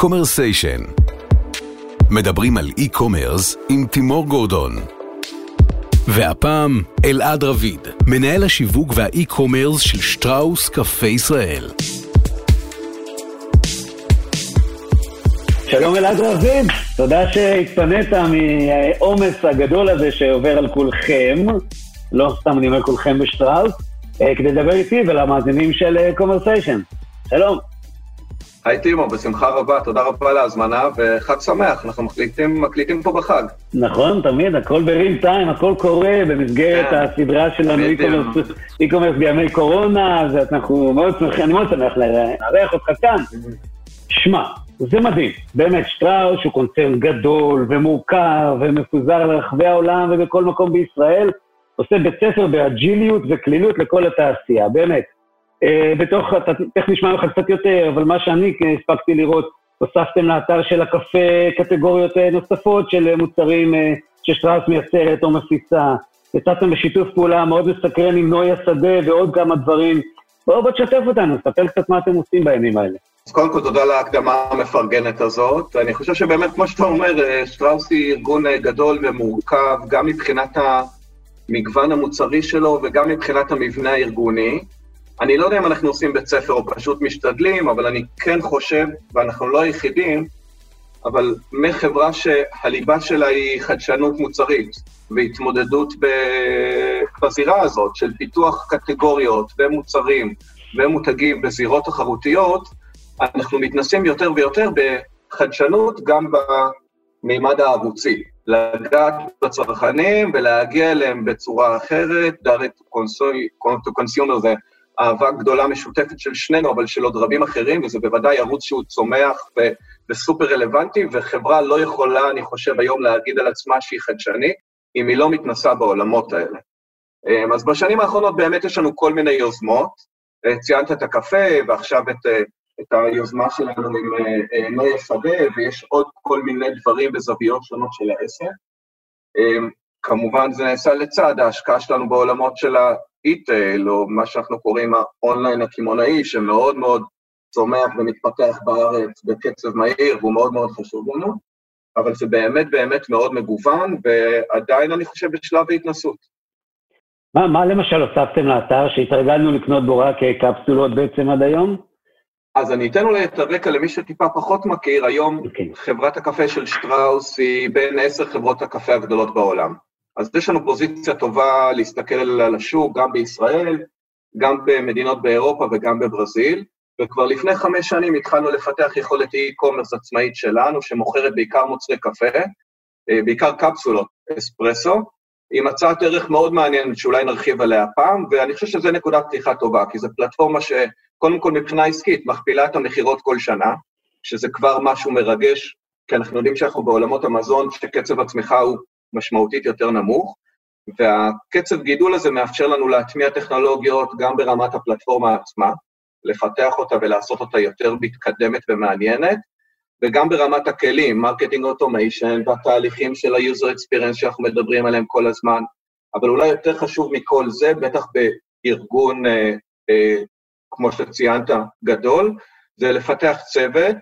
קומרסיישן מדברים על e-commerce עם תימור גורדון והפעם אלעד רביד, מנהל השיווק וה e-commerce של שטראוס קפה ישראל. שלום אלעד רביד, תודה שהתפנית מהעומס הגדול הזה שעובר על כולכם, לא סתם אני אומר כולכם בשטראוס, אה, כדי לדבר איתי ולמאזינים של קומרסיישן. שלום. היי טימו, בשמחה רבה, תודה רבה על ההזמנה, וחג שמח, אנחנו מקליטים, מקליטים פה בחג. נכון, תמיד, הכל ברים טיים, הכל קורה במסגרת כן, הסדרה שלנו, אי-קומרס בימי קורונה, אז אנחנו מאוד שמחים, אני מאוד שמח לארח אותך כאן. שמע, זה מדהים, באמת, שטראוס הוא קונצרן גדול ומורכב ומפוזר לרחבי העולם ובכל מקום בישראל, עושה בית ספר באג'יליות וקלילות לכל התעשייה, באמת. אה, בתוך, תכף נשמע ממך קצת יותר, אבל מה שאני הספקתי לראות, הוספתם לאתר של הקפה קטגוריות אה, נוספות של מוצרים אה, ששטראוס מייצרת או מפיצה. יצאתם בשיתוף פעולה מאוד מסקרן עם נוי השדה ועוד כמה דברים. בואו בוא תשתף אותנו, ספר קצת מה אתם עושים בימים האלה. אז קודם כל תודה להקדמה המפרגנת הזאת. אני חושב שבאמת, כמו שאתה אומר, שטראוס היא ארגון גדול ומורכב, גם מבחינת המגוון המוצרי שלו וגם מבחינת המבנה הארגוני. אני לא יודע אם אנחנו עושים בית ספר או פשוט משתדלים, אבל אני כן חושב, ואנחנו לא היחידים, אבל מחברה שהליבה שלה היא חדשנות מוצרית והתמודדות בזירה הזאת של פיתוח קטגוריות ומוצרים ומותגים בזירות תחרותיות, אנחנו מתנסים יותר ויותר בחדשנות גם במימד הערוצי. לגעת בצרכנים ולהגיע אליהם בצורה אחרת, direct to consumer זה אהבה גדולה משותפת של שנינו, אבל של עוד רבים אחרים, וזה בוודאי ערוץ שהוא צומח ו- וסופר רלוונטי, וחברה לא יכולה, אני חושב, היום להגיד על עצמה שהיא חדשנית, אם היא לא מתנסה בעולמות האלה. אמ, אז בשנים האחרונות באמת יש לנו כל מיני יוזמות. אה, ציינת את הקפה, ועכשיו את, אה, את היוזמה שלנו עם אה, נוי השדה, ויש עוד כל מיני דברים בזוויות שונות של העסק. אמ, כמובן זה נעשה לצד ההשקעה שלנו בעולמות של איטייל, או מה שאנחנו קוראים האונליין הקמעונאי, שמאוד מאוד צומח ומתפתח בארץ בקצב מהיר, והוא מאוד מאוד חשוב לנו, אבל זה באמת באמת מאוד מגוון, ועדיין אני חושב בשלב ההתנסות. מה, מה למשל הוספתם לאתר שהתרגלנו לקנות בו רק קפסולות בעצם עד היום? אז אני אתן אולי את הרקע למי שטיפה פחות מכיר, היום okay. אוקיי. חברת הקפה של שטראוס היא בין עשר חברות הקפה הגדולות בעולם. אז יש לנו פוזיציה טובה להסתכל על השוק, גם בישראל, גם במדינות באירופה וגם בברזיל, וכבר לפני חמש שנים התחלנו לפתח יכולת e-commerce עצמאית שלנו, שמוכרת בעיקר מוצרי קפה, אה, בעיקר קפסולות אספרסו, עם הצעת ערך מאוד מעניינת שאולי נרחיב עליה פעם, ואני חושב שזו נקודת פתיחה טובה, כי זו פלטפורמה שקודם כל מבחינה עסקית מכפילה את המכירות כל שנה, שזה כבר משהו מרגש, כי אנחנו יודעים שאנחנו בעולמות המזון, שקצב הצמיחה הוא משמעותית יותר נמוך, והקצב גידול הזה מאפשר לנו להטמיע טכנולוגיות גם ברמת הפלטפורמה עצמה, לפתח אותה ולעשות אותה יותר מתקדמת ומעניינת, וגם ברמת הכלים, marketing automation והתהליכים של ה-user experience שאנחנו מדברים עליהם כל הזמן, אבל אולי יותר חשוב מכל זה, בטח בארגון, אה, אה, כמו שציינת, גדול, זה לפתח צוות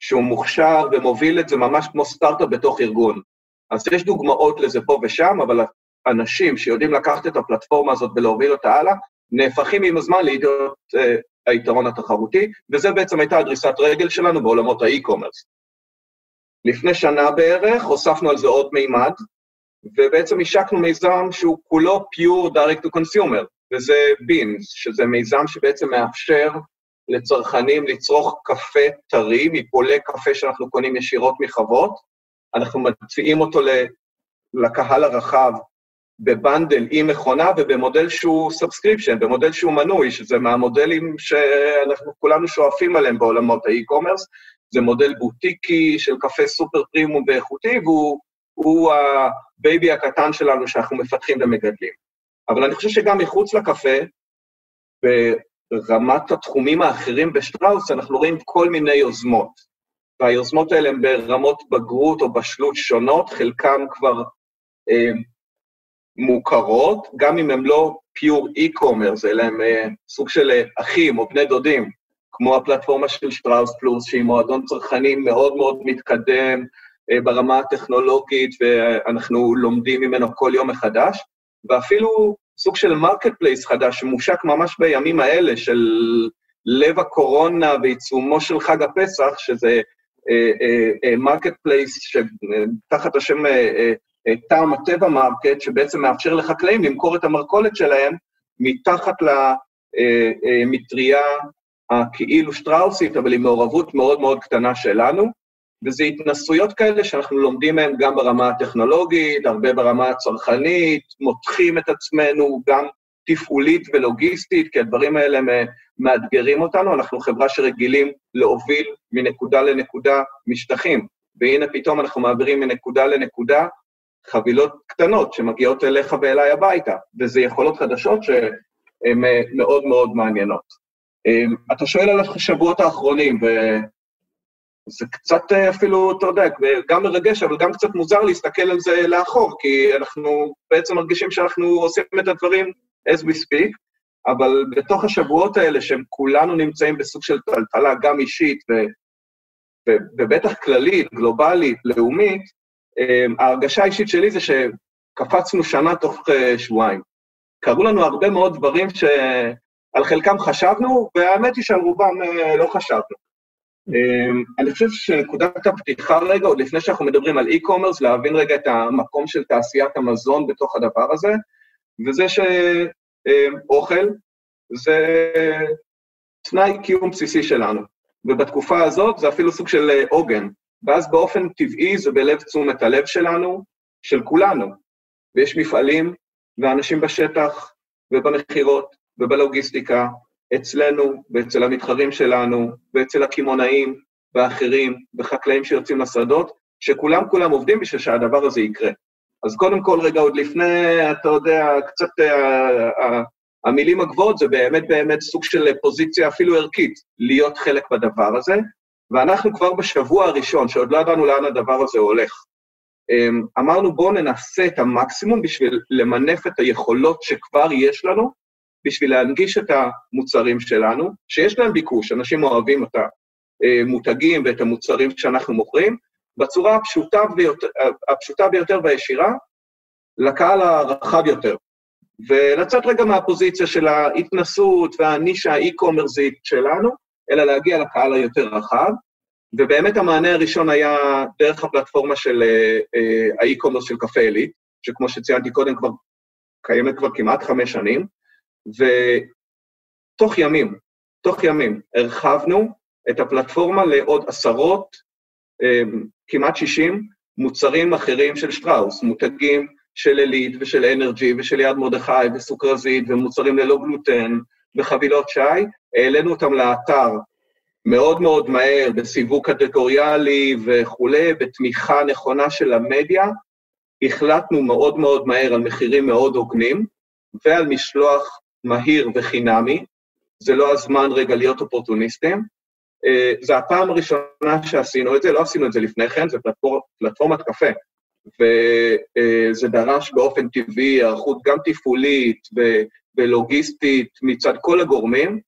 שהוא מוכשר ומוביל את זה ממש כמו סטארט-אפ בתוך ארגון. אז יש דוגמאות לזה פה ושם, אבל אנשים שיודעים לקחת את הפלטפורמה הזאת ולהוביל אותה הלאה, נהפכים עם הזמן לידיעות אה, היתרון התחרותי, וזה בעצם הייתה הדריסת רגל שלנו בעולמות האי-קומרס. לפני שנה בערך הוספנו על זה עוד מימד, ובעצם השקנו מיזם שהוא כולו pure direct to consumer, וזה Beans, שזה מיזם שבעצם מאפשר לצרכנים לצרוך קפה טרי מפולי קפה שאנחנו קונים ישירות מחוות, אנחנו מציעים אותו לקהל הרחב ב bundle עם מכונה ובמודל שהוא subscription, במודל שהוא מנוי, שזה מהמודלים שאנחנו כולנו שואפים עליהם בעולמות ה e-commerce. זה מודל בוטיקי של קפה super premium ואיכותי, והוא ה baby הקטן שלנו שאנחנו מפתחים ומגדלים. אבל אני חושב שגם מחוץ לקפה, ברמת התחומים האחרים בשטראוס, אנחנו רואים כל מיני יוזמות. והיוזמות האלה הן ברמות בגרות או בשלות שונות, חלקן כבר אה, מוכרות, גם אם הן לא פיור e-commerce, אלא הן אה, סוג של אה, אחים או בני דודים, כמו הפלטפורמה של שטראוס פלוס, שהיא מועדון צרכנים מאוד מאוד מתקדם אה, ברמה הטכנולוגית, ואנחנו לומדים ממנו כל יום מחדש, ואפילו סוג של marketplace חדש, שמושק ממש בימים האלה של לב הקורונה בעיצומו של חג הפסח, שזה marketplace שתחת השם אה, טעם הטבע מרקט, שבעצם מאפשר לחקלאים למכור את המרכולת שלהם מתחת למטריה הכאילו שטראוסית, אבל עם מעורבות מאוד מאוד קטנה שלנו, וזה התנסויות כאלה שאנחנו לומדים מהן גם ברמה הטכנולוגית, הרבה ברמה הצרכנית, מותחים את עצמנו גם תפעולית ולוגיסטית, כי הדברים האלה מאתגרים אותנו, אנחנו חברה שרגילים להוביל מנקודה לנקודה משטחים, והנה פתאום אנחנו מעבירים מנקודה לנקודה חבילות קטנות שמגיעות אליך ואליי הביתה, וזה יכולות חדשות שהן מאוד מאוד מעניינות. אתה שואל על השבועות האחרונים, וזה קצת אפילו, אתה יודע, גם מרגש, אבל גם קצת מוזר להסתכל על זה לאחור, כי אנחנו בעצם מרגישים שאנחנו עושים את הדברים as we speak, אבל בתוך השבועות האלה, שהם כולנו נמצאים בסוג של טלטלה, גם אישית ו, ו, ובטח כללית, גלובלית, לאומית, אמ, ההרגשה האישית שלי זה שקפצנו שנה תוך אה, שבועיים. קרו לנו הרבה מאוד דברים שעל חלקם חשבנו, והאמת היא שעל רובם אה, לא חשבנו. אמ, אני חושב שנקודת הפתיחה רגע, עוד לפני שאנחנו מדברים על e-commerce, להבין רגע את המקום של תעשיית המזון בתוך הדבר הזה, וזה שאוכל זה תנאי קיום בסיסי שלנו, ובתקופה הזאת זה אפילו סוג של עוגן, ואז באופן טבעי זה בלב תשומת הלב שלנו, של כולנו, ויש מפעלים ואנשים בשטח ובמכירות ובלוגיסטיקה, אצלנו ואצל המתחרים שלנו ואצל הקמעונאים ואחרים וחקלאים שיוצאים לשדות, שכולם כולם עובדים בשביל שהדבר הזה יקרה. אז קודם כל, רגע, עוד לפני, אתה יודע, קצת uh, uh, המילים הגבוהות, זה באמת באמת סוג של פוזיציה אפילו ערכית, להיות חלק בדבר הזה, ואנחנו כבר בשבוע הראשון, שעוד לא ידענו לאן הדבר הזה הולך, um, אמרנו, בואו ננסה את המקסימום בשביל למנף את היכולות שכבר יש לנו, בשביל להנגיש את המוצרים שלנו, שיש להם ביקוש, אנשים אוהבים את המותגים ואת המוצרים שאנחנו מוכרים, בצורה הפשוטה ביותר, הפשוטה ביותר והישירה לקהל הרחב יותר. ולצאת רגע מהפוזיציה של ההתנסות והנישה האי-קומרסית שלנו, אלא להגיע לקהל היותר רחב. ובאמת המענה הראשון היה דרך הפלטפורמה של אה, האי-קומרס של קפה עילית, שכמו שציינתי קודם, כבר קיימת כבר כמעט חמש שנים, ותוך ימים, תוך ימים, הרחבנו את הפלטפורמה לעוד עשרות כמעט 60 מוצרים אחרים של שטראוס, מותגים של עילית ושל אנרג'י ושל יד מרדכי וסוכרזית ומוצרים ללא גלוטן וחבילות שי, העלינו אותם לאתר מאוד מאוד מהר, בסיווג קטגוריאלי וכולי, בתמיכה נכונה של המדיה, החלטנו מאוד מאוד מהר על מחירים מאוד הוגנים ועל משלוח מהיר וחינמי. זה לא הזמן רגע להיות אופורטוניסטים, זו הפעם הראשונה שעשינו את זה, לא עשינו את זה לפני כן, זה פלטפור, פלטפורמת קפה. וזה אה, דרש באופן טבעי היערכות גם תפעולית ולוגיסטית מצד כל הגורמים,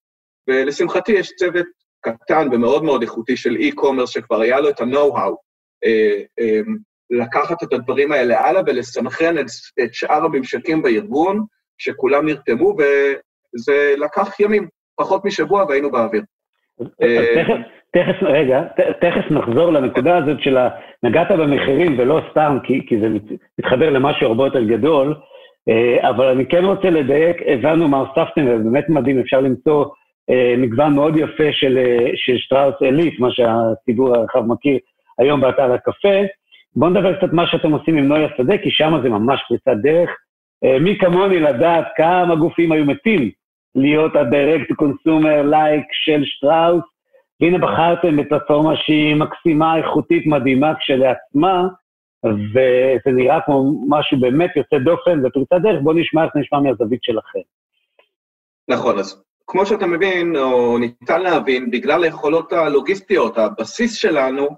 ולשמחתי יש צוות קטן ומאוד מאוד איכותי של e-commerce שכבר היה לו את ה-know-how אה, לקחת את הדברים האלה הלאה ולסנכרן את, את שאר הממשקים בארגון, שכולם נרתמו, וזה לקח ימים, פחות משבוע והיינו באוויר. אה, תכף, רגע, תכף נחזור לנקודה הזאת של נגעת במחירים, ולא סתם, כי, כי זה מתחבר למשהו הרבה יותר גדול, אה, אבל אני כן רוצה לדייק, הבנו מה הוספתם, ובאמת מדהים, אפשר למצוא אה, מגוון מאוד יפה של, של שטראוס עילית, מה שהציבור הרחב מכיר היום באתר הקפה. בואו נדבר קצת מה שאתם עושים עם נויה שדה, כי שם זה ממש פריצת דרך. מי כמוני לדעת כמה גופים היו מתים להיות ה-direct consumer like של שטראוס, והנה בחרתם בפלטפורמה שהיא מקסימה, איכותית, מדהימה כשלעצמה, וזה נראה כמו משהו באמת יוצא דופן ופריצת דרך, בואו נשמע איך נשמע מהזווית שלכם. נכון, אז כמו שאתה מבין, או ניתן להבין, בגלל היכולות הלוגיסטיות, הבסיס שלנו,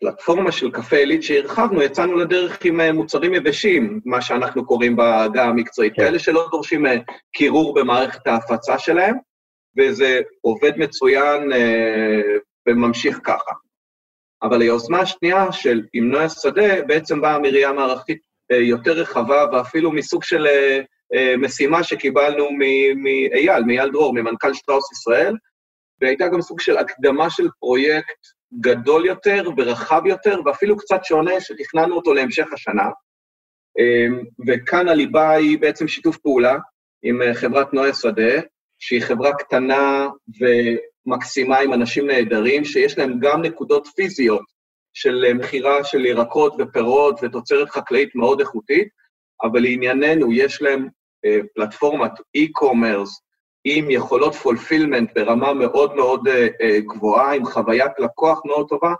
פלטפורמה של קפה עילית שהרחבנו, יצאנו לדרך עם אה, מוצרים יבשים, מה שאנחנו קוראים בעגה המקצועית, כן. כאלה שלא דורשים אה, קירור במערכת ההפצה שלהם, וזה עובד מצוין וממשיך ככה. אבל היוזמה השנייה של עם נויה שדה בעצם באה מראייה מערכתית יותר רחבה, ואפילו מסוג של משימה שקיבלנו מאייל, מאייל דרור, ממנכ"ל שטראוס ישראל, והייתה גם סוג של הקדמה של פרויקט גדול יותר ורחב יותר, ואפילו קצת שונה, שתכננו אותו להמשך השנה. אמ, וכאן הליבה היא בעצם שיתוף פעולה עם אה, חברת נויה שדה, שהיא חברה קטנה ומקסימה עם אנשים נהדרים, שיש להם גם נקודות פיזיות של אה, מכירה של ירקות ופירות ותוצרת חקלאית מאוד איכותית, אבל לענייננו, יש להם אה, פלטפורמת e-commerce עם יכולות פולפילמנט ברמה מאוד מאוד אה, אה, גבוהה, עם חוויית לקוח מאוד טובה,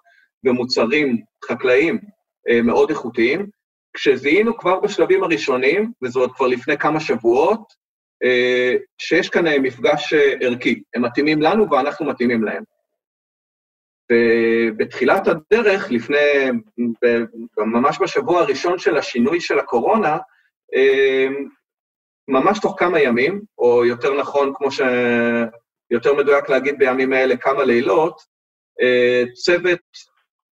ומוצרים חקלאיים אה, מאוד איכותיים. כשזיהינו כבר בשלבים הראשונים, וזה עוד כבר לפני כמה שבועות, שיש כאן מפגש ערכי. הם מתאימים לנו ואנחנו מתאימים להם. ובתחילת הדרך, לפני, ממש בשבוע הראשון של השינוי של הקורונה, ממש תוך כמה ימים, או יותר נכון, כמו ש... יותר מדויק להגיד בימים האלה, כמה לילות, אה, צוות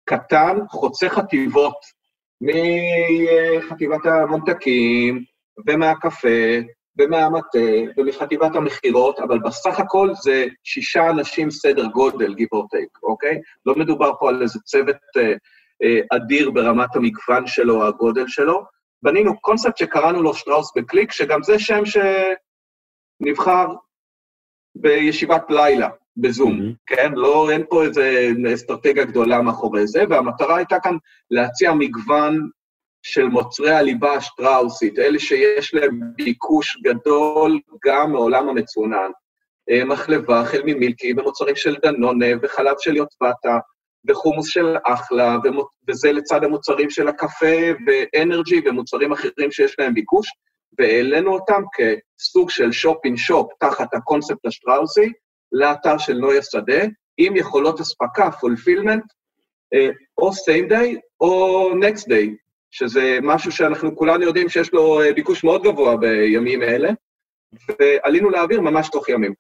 קטן, חוצה חטיבות, מחטיבת הממתקים, ומהקפה, ומהמטה, ומחטיבת המכירות, אבל בסך הכל זה שישה אנשים סדר גודל, give or take, אוקיי? לא מדובר פה על איזה צוות אה, אה, אדיר ברמת המגוון שלו, הגודל שלו, בנינו קונספט שקראנו לו שטראוס בקליק, שגם זה שם שנבחר בישיבת לילה, בזום, mm-hmm. כן? לא, אין פה איזה אסטרטגיה גדולה מאחורי זה, והמטרה הייתה כאן להציע מגוון של מוצרי הליבה השטראוסית, אלה שיש להם ביקוש גדול גם מעולם המצונן. אה, מחלבה, החל ממילקי, ומוצרים של דנונה, וחלב של יוטבתה, וחומוס של אחלה, וזה לצד המוצרים של הקפה ואנרג'י ומוצרים אחרים שיש להם ביקוש, והעלינו אותם כסוג של שופ-אין שופ תחת הקונספט השטראוסי לאתר של נויה שדה, עם יכולות אספקה, פולפילמנט, אה, או same day או next day, שזה משהו שאנחנו כולנו יודעים שיש לו אה, ביקוש מאוד גבוה בימים אלה, ועלינו לאוויר ממש תוך ימים.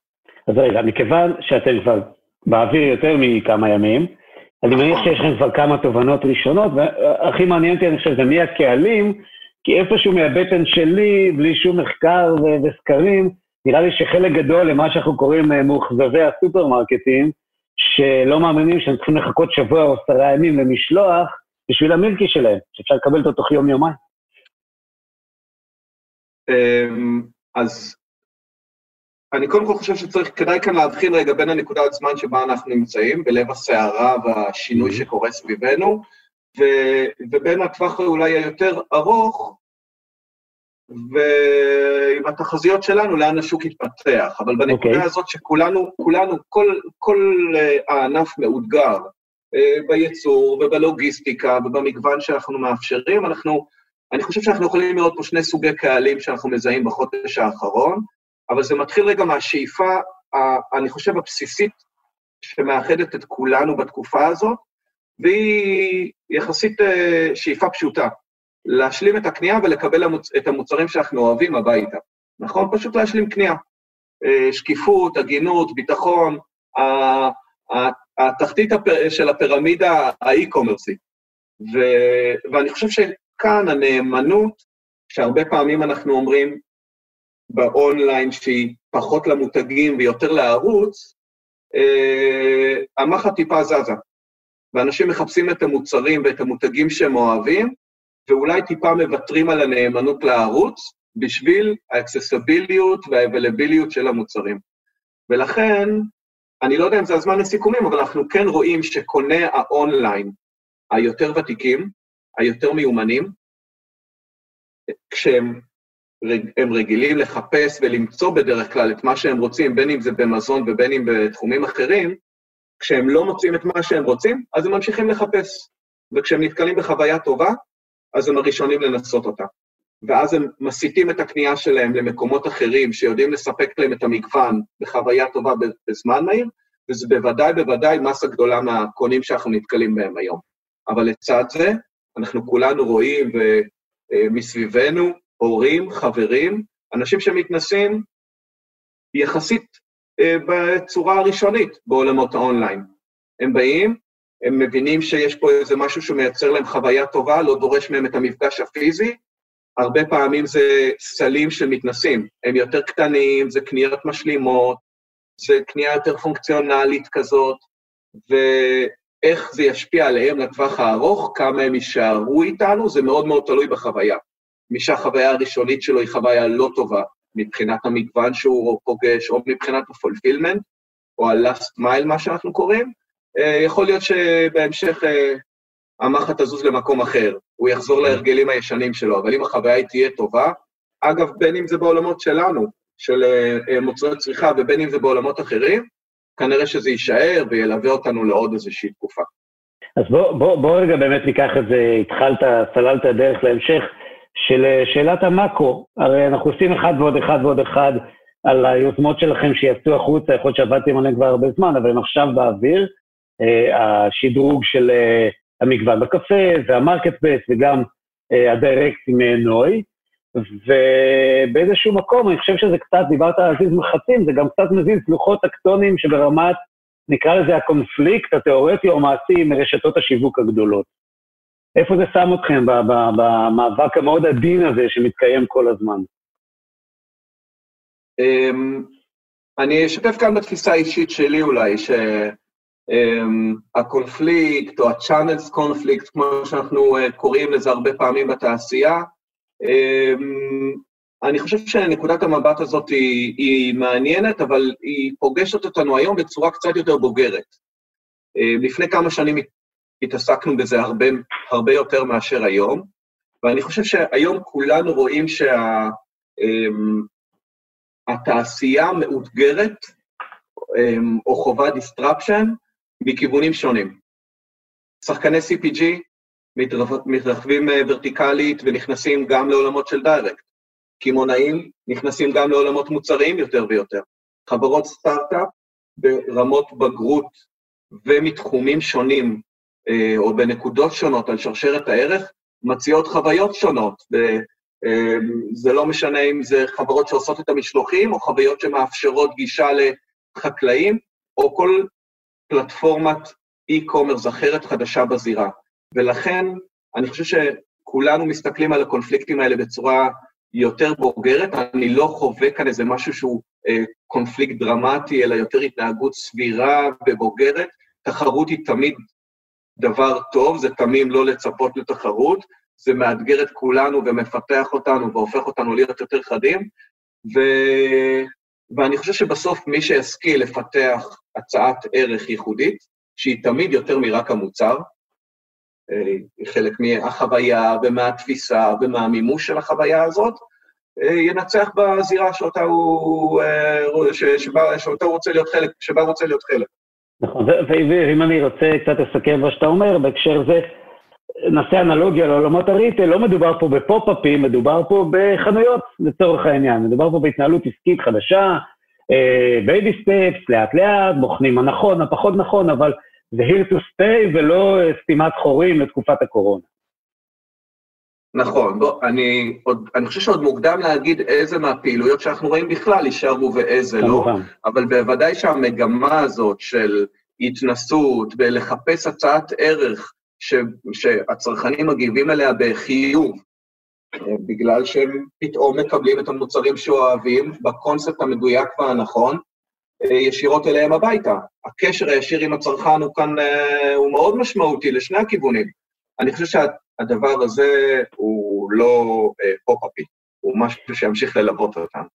אז רגע, מכיוון שאתם כבר באוויר יותר מכמה ימים, אני מניח שיש לכם כבר כמה תובנות ראשונות, והכי מעניין אותי, אני חושב, זה מי הקהלים, כי איפשהו מהבטן שלי, בלי שום מחקר וסקרים, נראה לי שחלק גדול למה שאנחנו קוראים אה, מאוכזבי הסופרמרקטים, שלא מאמינים שהם צריכים לחכות שבוע או עשרה ימים למשלוח, בשביל המילקי שלהם, שאפשר לקבל אותו תוך יום-יומיים. אמ, אז אני קודם כל חושב שצריך, כדאי כאן להבחין רגע בין הנקודת זמן שבה אנחנו נמצאים, בלב הסערה והשינוי mm-hmm. שקורה סביבנו, ו, ובין הטווח אולי היותר ארוך, ועם התחזיות שלנו לאן השוק יתפתח. אבל בנקודה okay. אוקיי. הזאת שכולנו, כולנו, כל, כל uh, הענף מאותגר uh, בייצור ובלוגיסטיקה ובמגוון שאנחנו מאפשרים, אנחנו, אני חושב שאנחנו יכולים לראות פה שני סוגי קהלים שאנחנו מזהים בחודש האחרון. אבל זה מתחיל רגע מהשאיפה, אני חושב, הבסיסית, שמאחדת את כולנו בתקופה הזאת, והיא יחסית אה, שאיפה פשוטה, להשלים את הקנייה ולקבל את המוצרים שאנחנו אוהבים הביתה. נכון? פשוט להשלים קנייה. אה, שקיפות, הגינות, ביטחון, התחתית של הפירמידה האי-קומרסית. ואני חושב שכאן הנאמנות, שהרבה פעמים אנחנו אומרים, באונליין שהיא פחות למותגים ויותר לערוץ, אה, המחט טיפה זזה. ואנשים מחפשים את המוצרים ואת המותגים שהם אוהבים, ואולי טיפה מוותרים על הנאמנות לערוץ בשביל האקססביליות והאבלביליות של המוצרים. ולכן, אני לא יודע אם זה הזמן לסיכומים, אבל אנחנו כן רואים שקוני האונליין היותר ותיקים, היותר מיומנים, כשהם הם רגילים לחפש ולמצוא בדרך כלל את מה שהם רוצים, בין אם זה במזון ובין אם בתחומים אחרים, כשהם לא מוצאים את מה שהם רוצים, אז הם ממשיכים לחפש. וכשהם נתקלים בחוויה טובה, אז הם הראשונים לנסות אותה. ואז הם מסיטים את הקנייה שלהם למקומות אחרים שיודעים לספק להם את המגוון בחוויה טובה בזמן מהיר, וזה בוודאי בוודאי מסה גדולה מהקונים שאנחנו נתקלים בהם היום. אבל לצד זה, אנחנו כולנו רואים ומסביבנו הורים, חברים, אנשים שמתנסים יחסית בצורה הראשונית בעולמות האונליין. הם באים, הם מבינים שיש פה איזה משהו שמייצר להם חוויה טובה, לא דורש מהם את המפגש הפיזי. הרבה פעמים זה סלים של מתנסים, הם יותר קטנים, זה קניות משלימות, זה קנייה יותר פונקציונלית כזאת, ואיך זה ישפיע עליהם לטווח הארוך, כמה הם יישארו איתנו, זה מאוד מאוד תלוי בחוויה. מי שהחוויה הראשונית שלו היא חוויה לא טובה, מבחינת המגוון שהוא פוגש, או מבחינת הפולפילמנט, או ה-last mile, מה שאנחנו קוראים, אה, יכול להיות שבהמשך אה, המחט תזוז למקום אחר, הוא יחזור להרגלים הישנים שלו, אבל אם החוויה היא תהיה טובה, אגב, בין אם זה בעולמות שלנו, של אה, מוצרי צריכה, ובין אם זה בעולמות אחרים, כנראה שזה יישאר וילווה אותנו לעוד איזושהי תקופה. אז בוא, בוא, בוא רגע באמת ניקח את זה, התחלת, סללת דרך להמשך, של שאלת המאקרו. הרי אנחנו עושים אחד ועוד אחד ועוד אחד על היוזמות שלכם שיצאו החוצה, יכול להיות שעבדתם עליהן כבר הרבה זמן, אבל הם עכשיו באוויר. אה, השדרוג של אה, המגוון בקפה וה marketplace וגם אה, הדירקט עם נוי. ובאיזשהו מקום, אני חושב שזה קצת, דיברת על להזיז מחצים, זה גם קצת מזיז לוחות טקטונים שברמת, נקרא לזה הקונפליקט התיאורטי או מעשי מרשתות השיווק הגדולות. איפה זה שם אתכם במאבק המאוד עדין הזה שמתקיים כל הזמן? אמ, אני אשתף כאן בתפיסה האישית שלי אולי, שהקונפליקט או ה-channels קונפליקט, כמו שאנחנו אה, קוראים לזה הרבה פעמים בתעשייה, אמ, אני חושב שנקודת המבט הזאת היא, היא מעניינת, אבל היא פוגשת אותנו היום בצורה קצת יותר בוגרת. אמ, לפני כמה שנים התעסקנו בזה הרבה, הרבה יותר מאשר היום, ואני חושב שהיום כולנו רואים שהתעשייה שה, מאותגרת או חובה disruption מכיוונים שונים. שחקני CPG מתרחבים אה, ורטיקלית ונכנסים גם לעולמות של דיירקט. קמעונאים נכנסים גם לעולמות מוצריים יותר ויותר. חברות סטארט-אפ ברמות בגרות ומתחומים שונים, או בנקודות שונות על שרשרת הערך, מציעות חוויות שונות. אה, לא משנה אם זה חברות שעושות את המשלוחים, או חוויות שמאפשרות גישה לחקלאים, או כל פלטפורמת e-commerce אחרת חדשה בזירה. ולכן אני חושב שכולנו מסתכלים על הקונפליקטים האלה בצורה יותר בוגרת. אני לא חווה כאן איזה משהו שהוא אה, קונפליקט דרמטי, אלא יותר התנהגות סבירה ובוגרת. תחרות היא תמיד דבר טוב, זה תמיד לא לצפות לתחרות, זה מאתגר את כולנו ומפתח אותנו והופך אותנו להיות יותר חדים, ו... ואני חושב שבסוף מי שישכיל לפתח הצעת ערך ייחודית, שהיא תמיד יותר מרק המוצר, היא חלק מהחוויה ומהתפיסה ומהמימוש של החוויה הזאת, ינצח בזירה שאותה הוא, שבה, שאותה הוא רוצה להיות חלק, שבה הוא רוצה להיות חלק. נכון, ואם אני רוצה קצת לסכם מה שאתה אומר, בהקשר זה, נעשה אנלוגיה לעולמות הריטל, לא מדובר פה בפופ-אפים, מדובר פה בחנויות, לצורך העניין. מדובר פה בהתנהלות עסקית חדשה, baby steps, לאט-לאט, בוחנים הנכון, הפחות נכון, אבל זה here to stay ולא אה, סתימת חורים לתקופת הקורונה. נכון, בוא, אני, עוד, אני חושב שעוד מוקדם להגיד איזה מהפעילויות שאנחנו רואים בכלל יישארו ואיזה לא, אבל בוודאי שהמגמה הזאת של התנסות, בלחפש הצעת ערך ש, שהצרכנים מגיבים אליה בחיוב, אה, בגלל שהם פתאום מקבלים את המוצרים שאוהבים, בקונספט המדויק והנכון, אה, ישירות אליהם הביתה. הקשר הישיר עם הצרכן הוא כאן, אה, הוא מאוד משמעותי לשני הכיוונים. אני חושב שהדבר הזה הוא לא אה, פופ-אפי, הוא משהו שימשיך ללוות אותנו.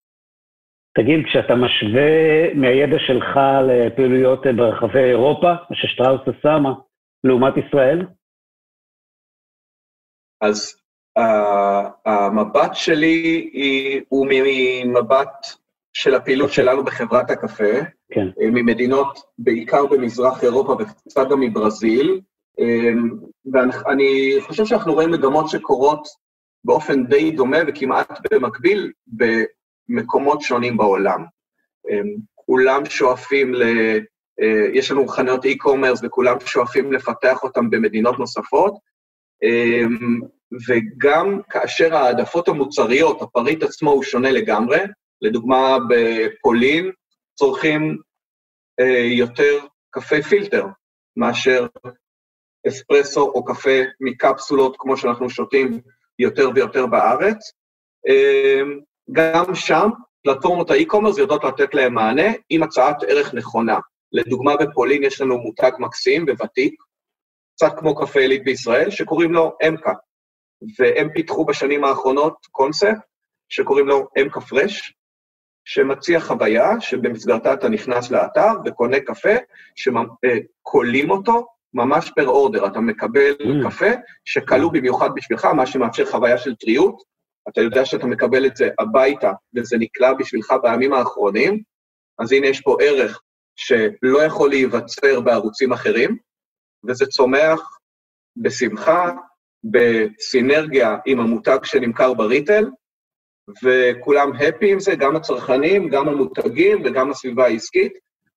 תגיד, כשאתה משווה מהידע שלך לפעילויות ברחבי אירופה, מה ששטראוס עשה, מה, לעומת ישראל? אז uh, המבט שלי הוא ממבט של הפעילות שלנו בחברת הקפה, כן. אה, ממדינות, בעיקר במזרח אירופה וקצת גם מברזיל, אה, ואני חושב שאנחנו רואים מגמות שקורות באופן די דומה וכמעט במקביל במקומות שונים בעולם. אה, כולם שואפים ל... יש לנו חנויות e-commerce וכולם שואפים לפתח אותם במדינות נוספות, וגם כאשר העדפות המוצריות, הפריט עצמו הוא שונה לגמרי, לדוגמה בפולין, צורכים אה, יותר קפה פילטר מאשר אספרסו או קפה מקפסולות, כמו שאנחנו שותים יותר ויותר בארץ. אה, גם שם פלטפורמות האי-קומרס יודעות לתת להם מענה עם הצעת ערך נכונה. לדוגמה, בפולין יש לנו מותג מקסים וותיק, קצת כמו קפה עילית בישראל, שקוראים לו אמקה. והם פיתחו בשנים האחרונות קונספט שקוראים לו אמקה פרש, שמציע חוויה שבמסגרתה אתה נכנס לאתר וקונה קפה, שקולים אותו ממש פר אורדר. אתה מקבל mm. קפה שכלוא במיוחד בשבילך, מה שמאפשר חוויה של טריות. אתה יודע שאתה מקבל את זה הביתה, וזה נקלע בשבילך בימים האחרונים, אז הנה יש פה ערך שלא יכול להיווצר בערוצים אחרים, וזה צומח בשמחה, בסינרגיה עם המותג שנמכר בריטל, וכולם הפי עם זה, גם הצרכנים, גם המותגים וגם הסביבה העסקית,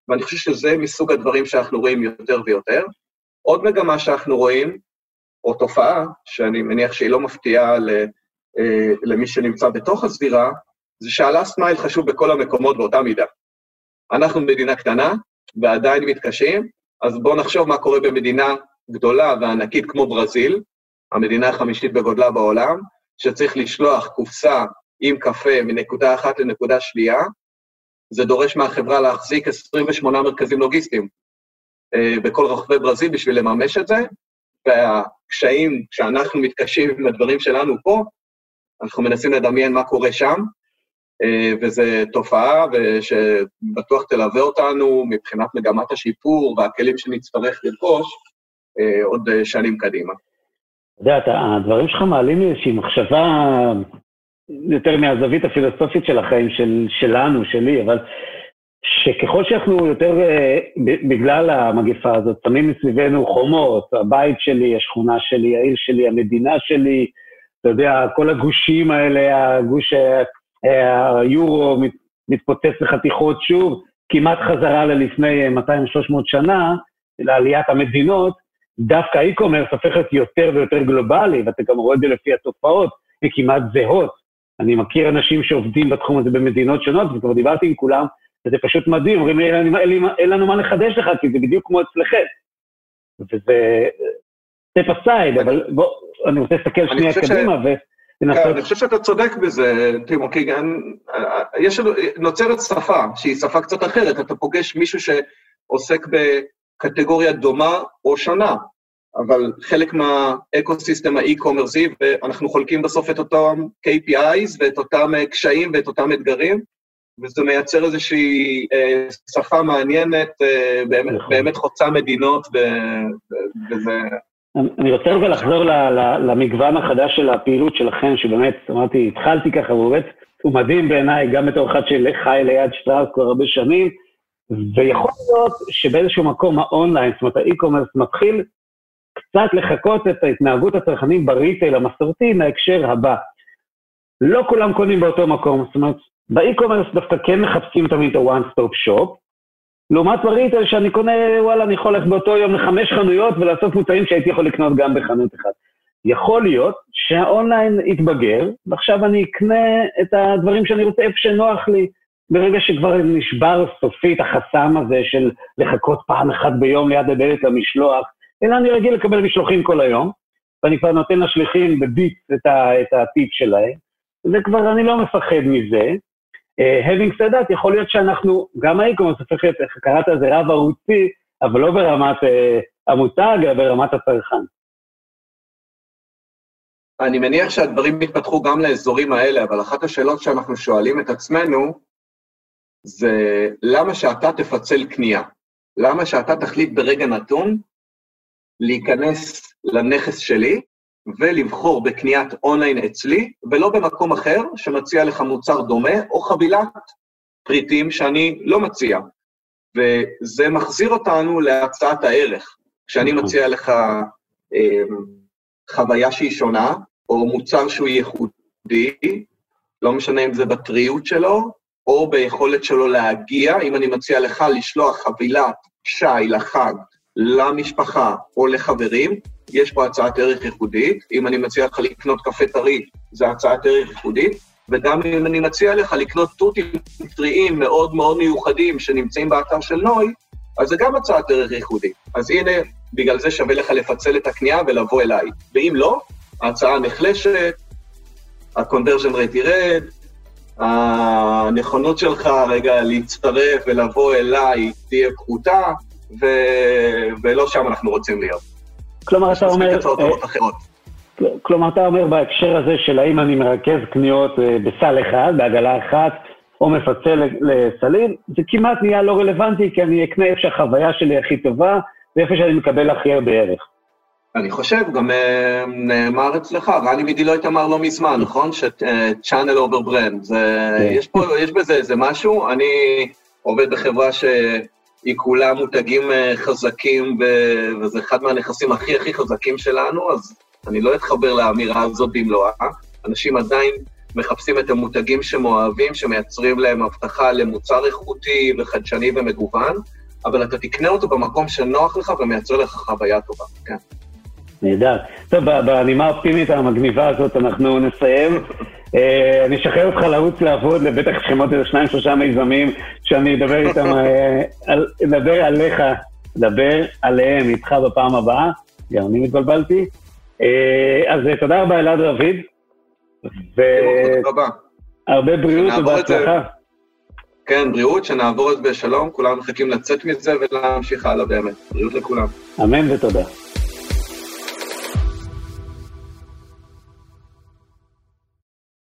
ואני חושב שזה מסוג הדברים שאנחנו רואים יותר ויותר. עוד מגמה שאנחנו רואים, או תופעה, שאני מניח שהיא לא מפתיעה אה, למי שנמצא בתוך הזירה, זה שהלאסט מייל חשוב בכל המקומות באותה מידה. אנחנו מדינה קטנה ועדיין מתקשים, אז בואו נחשוב מה קורה במדינה גדולה וענקית כמו ברזיל, המדינה החמישית בגודלה בעולם, שצריך לשלוח קופסה עם קפה מנקודה אחת לנקודה שנייה, זה דורש מהחברה להחזיק 28 מרכזים לוגיסטיים בכל רחבי ברזיל בשביל לממש את זה, והקשיים שאנחנו מתקשים עם הדברים שלנו פה, אנחנו מנסים לדמיין מה קורה שם, אה, וזו תופעה שבטוח תלווה אותנו מבחינת מגמת השיפור והכלים שנצטרך לרכוש אה, עוד שנים קדימה. אתה יודע, הדברים שלך מעלים לי איזושהי מחשבה יותר מהזווית הפילוסופית של החיים של, שלנו, שלי, אבל שככל שאנחנו יותר, אה, בגלל המגפה הזאת, שמים מסביבנו חומות, הבית שלי, השכונה שלי, העיר שלי, המדינה שלי, אתה יודע, כל הגושים האלה, הגוש אה, היורו מתפוצץ לחתיכות שוב, כמעט חזרה ללפני 200-300 שנה, לעליית המדינות, דווקא האי-קומרס להיות יותר ויותר גלובלי, ואתה גם רואה את זה לפי התופעות, הן כמעט זהות. אני מכיר אנשים שעובדים בתחום הזה במדינות שונות, וכבר דיברתי עם כולם, וזה פשוט מדהים, אומרים לי, אין לנו מה לחדש לך, כי זה בדיוק כמו אצלכם. וזה step aside, אבל בוא, אני רוצה להסתכל שנייה קדימה ו... כן, אני חושב שאתה צודק בזה, טימו, כי יש, נוצרת שפה, שהיא שפה קצת אחרת, אתה פוגש מישהו שעוסק בקטגוריה דומה או שונה. אבל חלק מה ecosystem ה e-commerce-י, ואנחנו חולקים בסוף את אותם KPIs ואת אותם אה, קשיים ואת אותם אתגרים, וזה מייצר איזושהי אה, שפה מעניינת, אה, באמת, נכון. באמת חוצה מדינות, וזה... אני רוצה רגע לחזור למגוון החדש של הפעילות שלכם, שבאמת, אמרתי, התחלתי ככה, הוא באמת, הוא מדהים בעיניי, גם בתור אחד שחי ליד שטראוס כבר הרבה שנים, ויכול להיות שבאיזשהו מקום האונליין, זאת אומרת, ה e-commerce מתחיל קצת לחקות את ההתנהגות הצרכנים ב retail המסורתי מההקשר הבא. לא כולם קונים באותו מקום, זאת אומרת, ב e-commerce דווקא כן מחפשים תמיד את ה-one stop shop, לעומת ב retail שאני קונה, וואלה, אני יכול ללכת באותו יום לחמש חנויות ולעשות מוצרים שהייתי יכול לקנות גם בחנות אחת. יכול להיות שהאונליין יתבגר, ועכשיו אני אקנה את הדברים שאני רוצה איפה שנוח לי. ברגע שכבר נשבר סופית החסם הזה של לחכות פעם אחת ביום ליד הדלת למשלוח, אלא אני רגיל לקבל משלוחים כל היום, ואני כבר נותן לשליחים בביט את, את הטיפ שלהם, וכבר אני לא מפחד מזה. Uh, having said that, יכול להיות שאנחנו, גם האי-קומרס הופך להיות, איך קראת לזה, רב ערוצי, אבל לא ברמת uh, המותג, אלא ברמת הצרכן. אני מניח שהדברים מתפתחו גם לאזורים האלה, אבל אחת השאלות שאנחנו שואלים את עצמנו, זה למה שאתה תפצל קנייה? למה שאתה תחליט ברגע נתון להיכנס לנכס שלי ולבחור בקניית אונליין אצלי, ולא במקום אחר שמציע לך מוצר דומה, או חבילת פריטים שאני לא מציע. וזה מחזיר אותנו להצעת הערך. כשאני. מציע לך אה, חוויה שהיא שונה, או מוצר שהוא ייחודי, לא משנה אם זה בטריות שלו, או ביכולת שלו להגיע, אם אני מציע לך לשלוח חבילת שי לחג למשפחה או לחברים, יש פה הצעת ערך ייחודית. אם אני מציע לך לקנות קפה טרי, זו הצעת ערך ייחודית. וגם אם אני מציע לך לקנות תותים טריים מאוד מאוד מיוחדים שנמצאים באתר של נוי, אז זה גם הצעת דרך ייחודית. אז הנה, בגלל זה שווה לך לפצל את הקנייה ולבוא אליי. ואם לא, ההצעה נחלשת, ה-conversion rate ירד, הנכונות שלך רגע להצטרף ולבוא אליי תהיה פחותה, ו... ולא שם אנחנו רוצים להיות. כלומר, אתה אומר... אה, כלומר, אתה אומר בהקשר הזה של האם אני מרכז קניות אה, בסל אחד, בעגלה אחת, או מפצל לסלים, זה כמעט נהיה לא רלוונטי, כי אני אקנה איפה שהחוויה שלי הכי טובה, ואיפה שאני מקבל הכי הרבה ערך. אני חושב, גם אה, נאמר אצלך, רני מדילויט אמר לא מזמן, נכון? ש-channel over brand. כן. יש, פה, יש בזה איזה משהו, אני עובד בחברה שהיא כולה מותגים אה, חזקים, וזה אחד מהנכסים הכי הכי חזקים שלנו, אז אני לא אתחבר לאמירה הזאת במלואה. אנשים עדיין מחפשים את המותגים שהם אוהבים, שמייצרים להם הבטחה למוצר איכותי וחדשני ומגוון, אבל אתה תקנה אותו במקום שנוח לך ומייצר לך חוויה טובה, כן. נהדר. טוב, בנימה האופטימית המגניבה הזאת אנחנו נסיים. אה, אני אשחרר אותך לרוץ לעבוד, לבטח שמות איזה שניים, שלושה מיזמים שאני אדבר איתם, אה, אדבר עליך, אדבר עליהם איתך בפעם הבאה. גם אני מתבלבלתי. אה, אז תודה רבה אלעד רביד. והרבה בריאות ובהצלחה. כן, בריאות, שנעבור את זה בשלום, כולם מחכים לצאת מזה ולהמשיך הלאה באמת. בריאות לכולם. אמן ותודה.